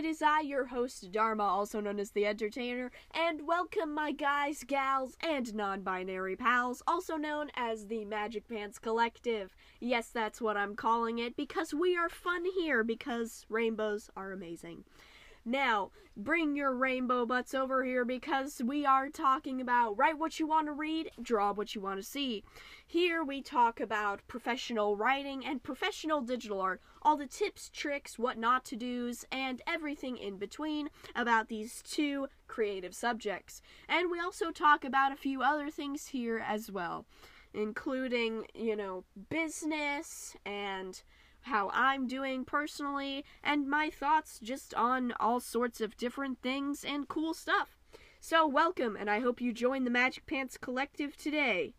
it is I, your host, Dharma, also known as the Entertainer, and welcome my guys, gals, and non binary pals, also known as the Magic Pants Collective. Yes, that's what I'm calling it, because we are fun here, because rainbows are amazing. Now, bring your rainbow butts over here because we are talking about write what you want to read, draw what you want to see. Here we talk about professional writing and professional digital art, all the tips, tricks, what not to do's, and everything in between about these two creative subjects. And we also talk about a few other things here as well, including, you know, business and how I'm doing personally, and my thoughts just on all sorts of different things and cool stuff. So, welcome, and I hope you join the Magic Pants Collective today.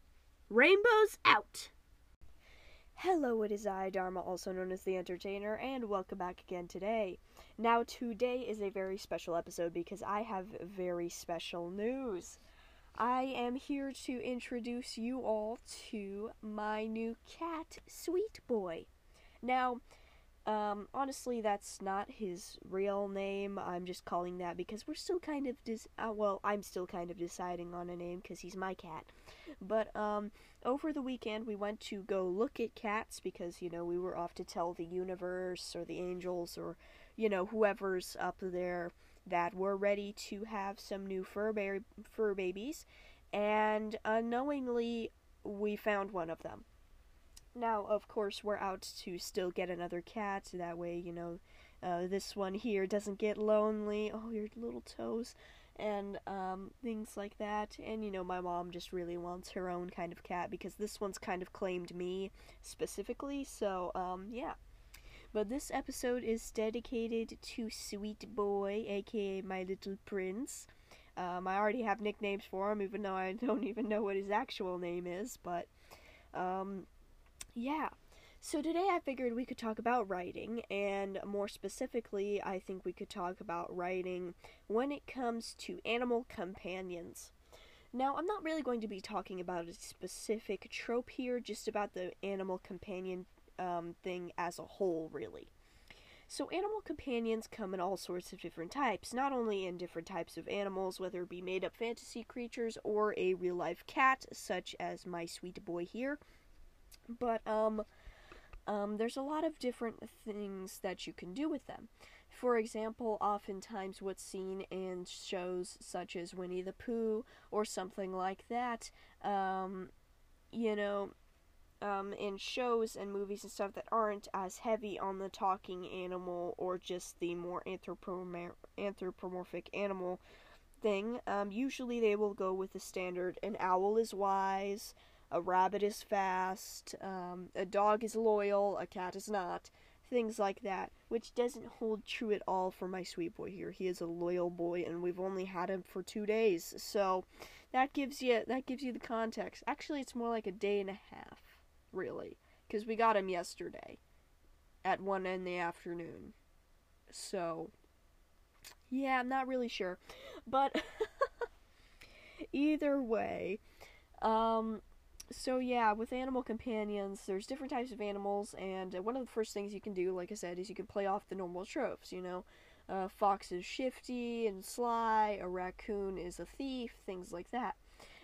Rainbows out! Hello, it is I, Dharma, also known as the Entertainer, and welcome back again today. Now, today is a very special episode because I have very special news. I am here to introduce you all to my new cat, Sweet Boy. Now, um, honestly, that's not his real name. I'm just calling that because we're still kind of dis- uh, well, I'm still kind of deciding on a name because he's my cat. But um, over the weekend, we went to go look at cats because you know we were off to tell the universe or the angels or you know whoever's up there that we're ready to have some new fur ba- fur babies, and unknowingly we found one of them. Now, of course, we're out to still get another cat. That way, you know, uh, this one here doesn't get lonely. Oh, your little toes. And um, things like that. And, you know, my mom just really wants her own kind of cat because this one's kind of claimed me specifically. So, um, yeah. But this episode is dedicated to Sweet Boy, aka my little prince. Um, I already have nicknames for him, even though I don't even know what his actual name is. But, um, yeah. So today I figured we could talk about writing, and more specifically, I think we could talk about writing when it comes to animal companions. Now, I'm not really going to be talking about a specific trope here, just about the animal companion um, thing as a whole, really. So, animal companions come in all sorts of different types, not only in different types of animals, whether it be made up fantasy creatures or a real life cat, such as my sweet boy here but um, um, there's a lot of different things that you can do with them. For example, oftentimes what's seen in shows such as Winnie the Pooh or something like that, um, you know, um, in shows and movies and stuff that aren't as heavy on the talking animal or just the more anthropomorphic animal thing, um, usually they will go with the standard an owl is wise, a rabbit is fast, um, a dog is loyal, a cat is not, things like that, which doesn't hold true at all for my sweet boy here. He is a loyal boy, and we've only had him for two days, so that gives you that gives you the context. Actually, it's more like a day and a half, really, because we got him yesterday at one in the afternoon. So, yeah, I'm not really sure, but either way, um, so yeah, with animal companions, there's different types of animals, and uh, one of the first things you can do, like I said, is you can play off the normal tropes. You know, a fox is shifty and sly, a raccoon is a thief, things like that.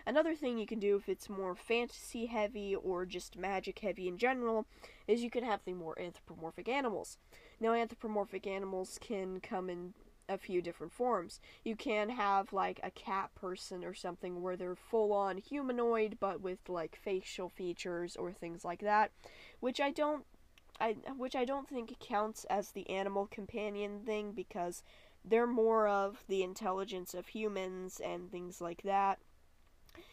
Another thing you can do if it's more fantasy heavy or just magic heavy in general is you can have the more anthropomorphic animals. Now, anthropomorphic animals can come in a few different forms. You can have like a cat person or something where they're full on humanoid but with like facial features or things like that, which I don't I which I don't think counts as the animal companion thing because they're more of the intelligence of humans and things like that.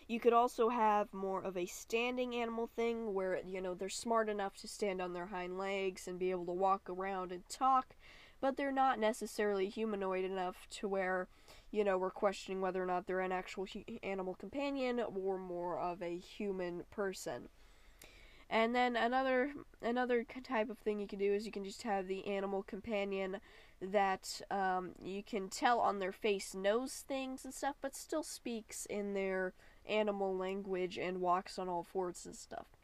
You could also have more of a standing animal thing where, you know, they're smart enough to stand on their hind legs and be able to walk around and talk, but they're not necessarily humanoid enough to where, you know, we're questioning whether or not they're an actual hu- animal companion or more of a human person. And then another another type of thing you can do is you can just have the animal companion that um, you can tell on their face knows things and stuff, but still speaks in their animal language and walks on all fours and stuff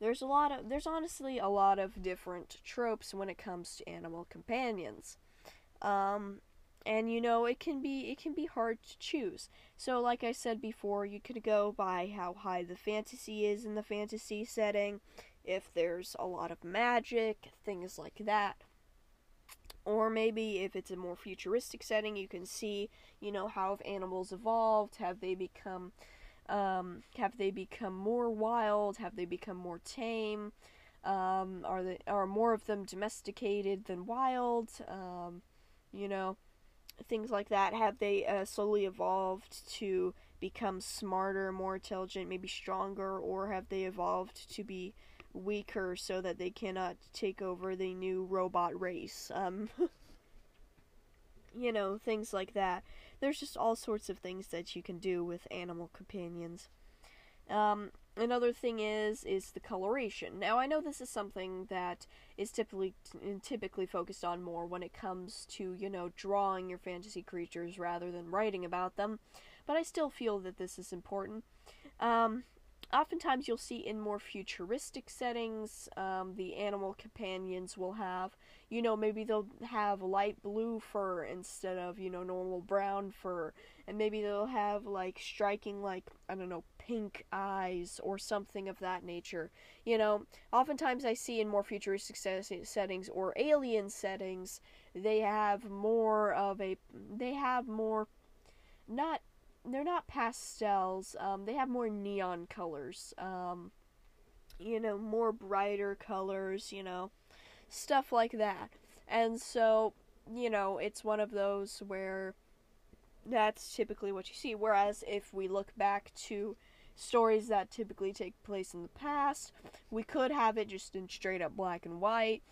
there's a lot of there's honestly a lot of different tropes when it comes to animal companions. Um, and you know it can be it can be hard to choose. So like I said before, you could go by how high the fantasy is in the fantasy setting, if there's a lot of magic, things like that. Or maybe if it's a more futuristic setting, you can see, you know, how have animals evolved? Have they become um, have they become more wild? Have they become more tame? Um, are they are more of them domesticated than wild? Um, you know, things like that. Have they uh, slowly evolved to become smarter, more intelligent, maybe stronger, or have they evolved to be weaker so that they cannot take over the new robot race? Um, you know, things like that. There's just all sorts of things that you can do with animal companions. Um, another thing is is the coloration. Now I know this is something that is typically typically focused on more when it comes to you know drawing your fantasy creatures rather than writing about them, but I still feel that this is important. Um, oftentimes you'll see in more futuristic settings, um, the animal companions will have, you know, maybe they'll have light blue fur instead of, you know, normal brown fur. And maybe they'll have, like, striking, like, I don't know, pink eyes or something of that nature. You know, oftentimes I see in more futuristic settings or alien settings, they have more of a, they have more, not they're not pastels. Um, they have more neon colors. Um, you know, more brighter colors. You know, stuff like that. And so, you know, it's one of those where that's typically what you see. Whereas if we look back to stories that typically take place in the past, we could have it just in straight up black and white.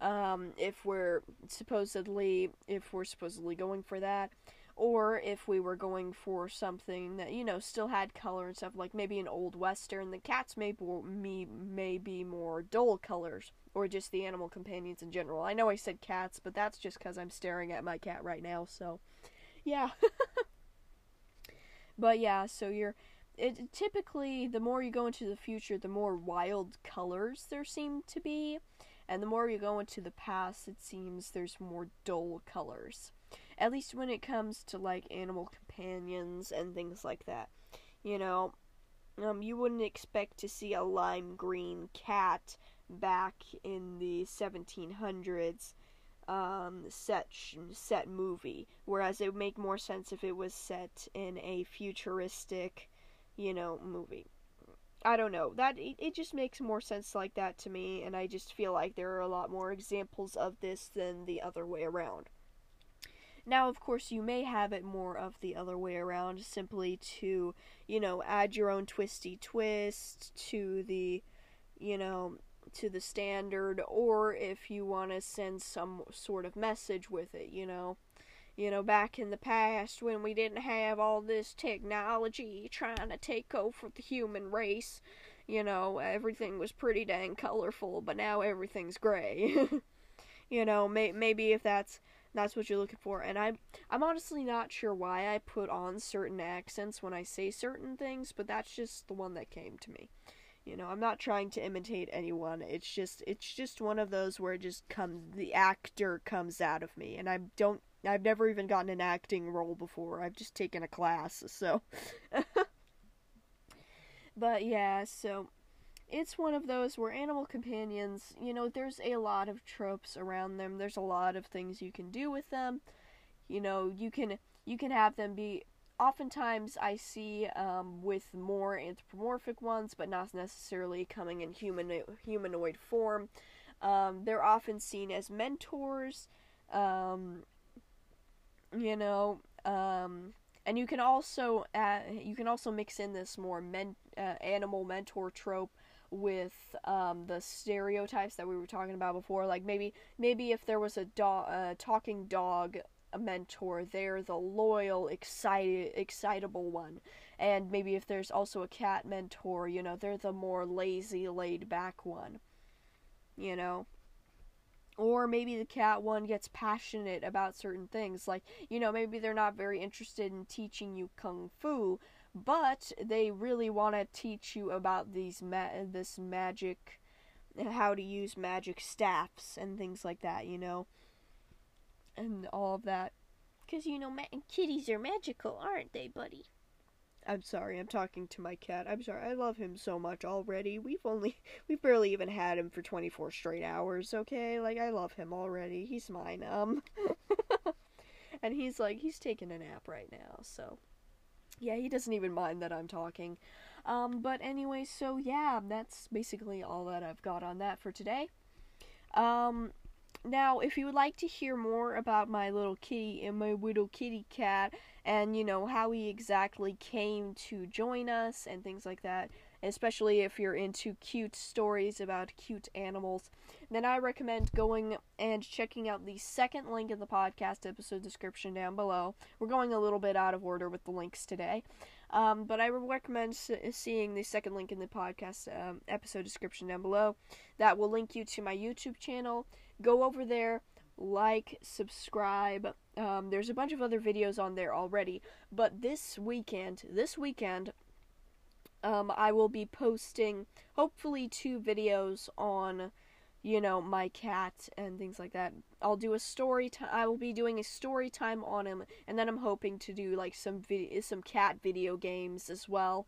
Um, if we're supposedly if we're supposedly going for that or if we were going for something that you know still had color and stuff like maybe an old western the cats may be, may be more dull colors or just the animal companions in general. I know i said cats but that's just because i'm staring at my cat right now so yeah. But yeah so you're it typically the more you go into the future the more wild colors there seem to be and the more you go into the past it seems there's more dull colors at least when it comes to like animal companions and things like that. You know, um, you wouldn't expect to see a lime green cat back in the 1700s um, set set movie, whereas it would make more sense if it was set in a futuristic, you know, movie. I don't know. That it, it just makes more sense like that to me, and I just feel like there are a lot more examples of this than the other way around. Now, of course, you may have it more of the other way around, simply to, you know, add your own twisty twist to the, you know, to the standard, or if you want to send some sort of message with it, you know. You know, back in the past when we didn't have all this technology trying to take over the human race, you know, everything was pretty dang colorful, but now everything's gray. you know, may- maybe if that's that's what you're looking for. And I'm I'm honestly not sure why I put on certain accents when I say certain things, but that's just the one that came to me. You know, I'm not trying to imitate anyone. It's just it's just one of those where it just comes the actor comes out of me and I don't I've never even gotten an acting role before. I've just taken a class, so But yeah, so it's one of those where animal companions, you know, there's a lot of tropes around them. There's a lot of things you can do with them. You know, you can you can have them be oftentimes I see um, with more anthropomorphic ones, but not necessarily coming in human humanoid form. Um, they're often seen as mentors. Um, you know, um, and you can also uh, you can also mix in this more men, uh, animal mentor trope with um, the stereotypes that we were talking about before. Like maybe maybe if there was a dog, uh, talking dog a mentor, they're the loyal, excited, excitable one. And maybe if there's also a cat mentor, you know, they're the more lazy, laid back one. You know. Or maybe the cat one gets passionate about certain things. Like, you know, maybe they're not very interested in teaching you kung fu, but they really want to teach you about these ma- this magic and how to use magic staffs and things like that you know and all of that. Because, you know, ma- kitties are magical, aren't they, buddy? I'm sorry, I'm talking to my cat. I'm sorry, I love him so much already. We've only, we've barely even had him for 24 straight hours, okay? Like, I love him already. He's mine. Um, and he's like, he's taking a nap right now, so. Yeah, he doesn't even mind that I'm talking. Um, but anyway, so yeah, that's basically all that I've got on that for today. Um, now, if you would like to hear more about my little kitty and my little kitty cat, and you know how he exactly came to join us and things like that, especially if you're into cute stories about cute animals, then I recommend going and checking out the second link in the podcast episode description down below. We're going a little bit out of order with the links today. Um, but I would recommend seeing the second link in the podcast um, episode description down below. That will link you to my YouTube channel. Go over there, like, subscribe. Um, there's a bunch of other videos on there already. But this weekend, this weekend, um, I will be posting hopefully two videos on you know, my cat and things like that. I'll do a story time. I will be doing a story time on him, and then I'm hoping to do like some video, some cat video games as well.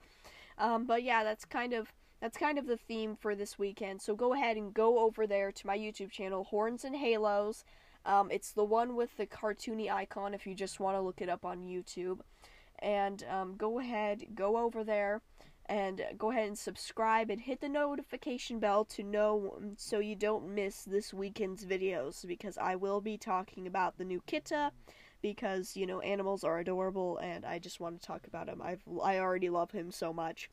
Um, but yeah, that's kind of that's kind of the theme for this weekend. So go ahead and go over there to my YouTube channel, Horns and Halos. Um, it's the one with the cartoony icon if you just want to look it up on YouTube. And um, go ahead, go over there and go ahead and subscribe and hit the notification bell to know um, so you don't miss this weekend's videos because I will be talking about the new Kitta because you know animals are adorable and I just want to talk about him. I've I already love him so much.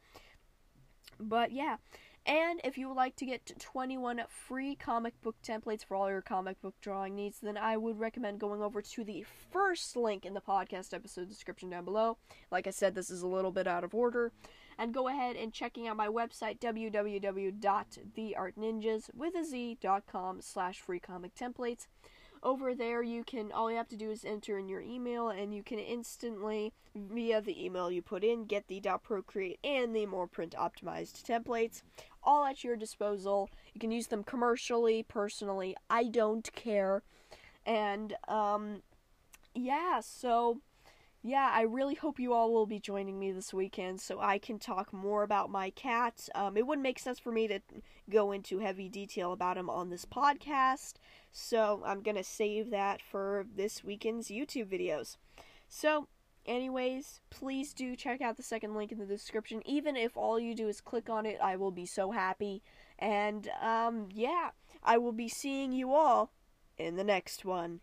But yeah, and if you would like to get 21 free comic book templates for all your comic book drawing needs, then I would recommend going over to the first link in the podcast episode description down below. Like I said, this is a little bit out of order and go ahead and checking out my website www.theartninjas slash free comic templates. Over there you can all you have to do is enter in your email and you can instantly via the email you put in get the procreate and the more print optimized templates all at your disposal. You can use them commercially personally. I don't care. And um yeah so yeah, I really hope you all will be joining me this weekend so I can talk more about my cat. Um, it wouldn't make sense for me to go into heavy detail about him on this podcast, so I'm gonna save that for this weekend's YouTube videos. So, anyways, please do check out the second link in the description. Even if all you do is click on it, I will be so happy. And, um, yeah, I will be seeing you all in the next one.